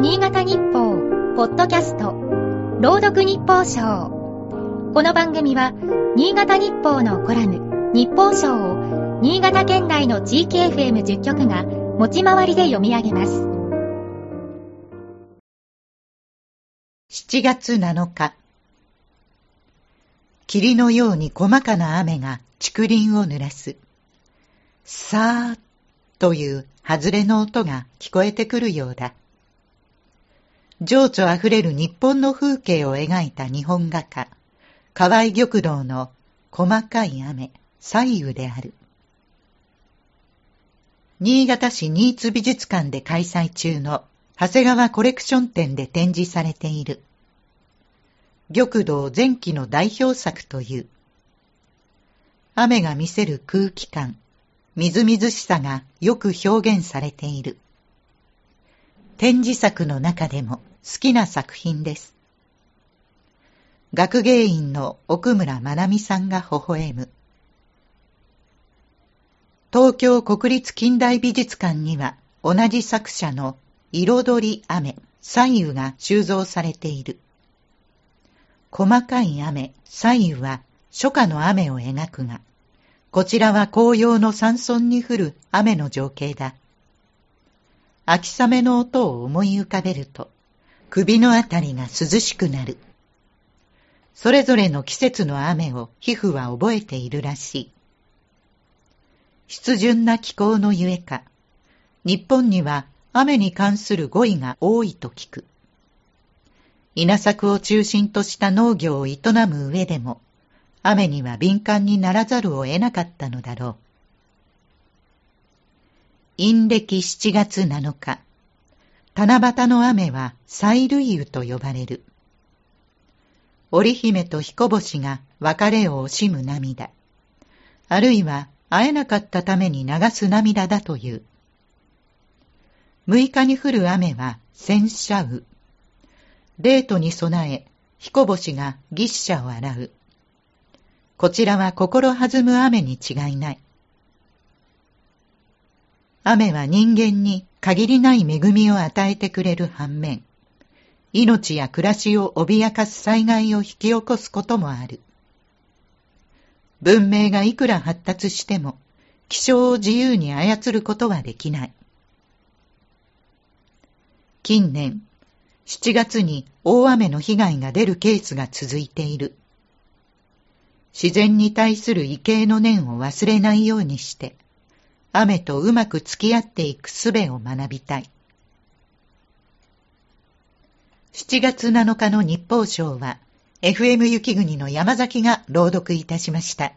新潟日報、ポッドキャスト、朗読日報賞。この番組は、新潟日報のコラム、日報賞を、新潟県内の地域 FM10 局が、持ち回りで読み上げます。7月7日。霧のように細かな雨が竹林を濡らす。さーという外れの音が聞こえてくるようだ。情緒あふれる日本の風景を描いた日本画家、河合玉堂の細かい雨、左右である。新潟市新津美術館で開催中の長谷川コレクション展で展示されている。玉堂前期の代表作という。雨が見せる空気感、みずみずしさがよく表現されている。展示作の中でも好きな作品です。学芸員の奥村まなみさんが微笑む。東京国立近代美術館には同じ作者の彩り雨、左右が収蔵されている。細かい雨、左右は初夏の雨を描くが、こちらは紅葉の山村に降る雨の情景だ。秋雨の音を思い浮かべると、首のあたりが涼しくなる。それぞれの季節の雨を皮膚は覚えているらしい。湿潤な気候のゆえか、日本には雨に関する語彙が多いと聞く。稲作を中心とした農業を営む上でも、雨には敏感にならざるを得なかったのだろう。陰暦7月7日、七夕の雨は祭類雨と呼ばれる。織姫と彦星が別れを惜しむ涙、あるいは会えなかったために流す涙だという。6日に降る雨は戦車雨。デートに備え、彦星が牛車を洗う。こちらは心弾む雨に違いない。雨は人間に限りない恵みを与えてくれる反面、命や暮らしを脅かす災害を引き起こすこともある。文明がいくら発達しても、気象を自由に操ることはできない。近年、7月に大雨の被害が出るケースが続いている。自然に対する畏敬の念を忘れないようにして、雨とうまく付き合っていく術を学びたい。7月7日の日報賞は、FM 雪国の山崎が朗読いたしました。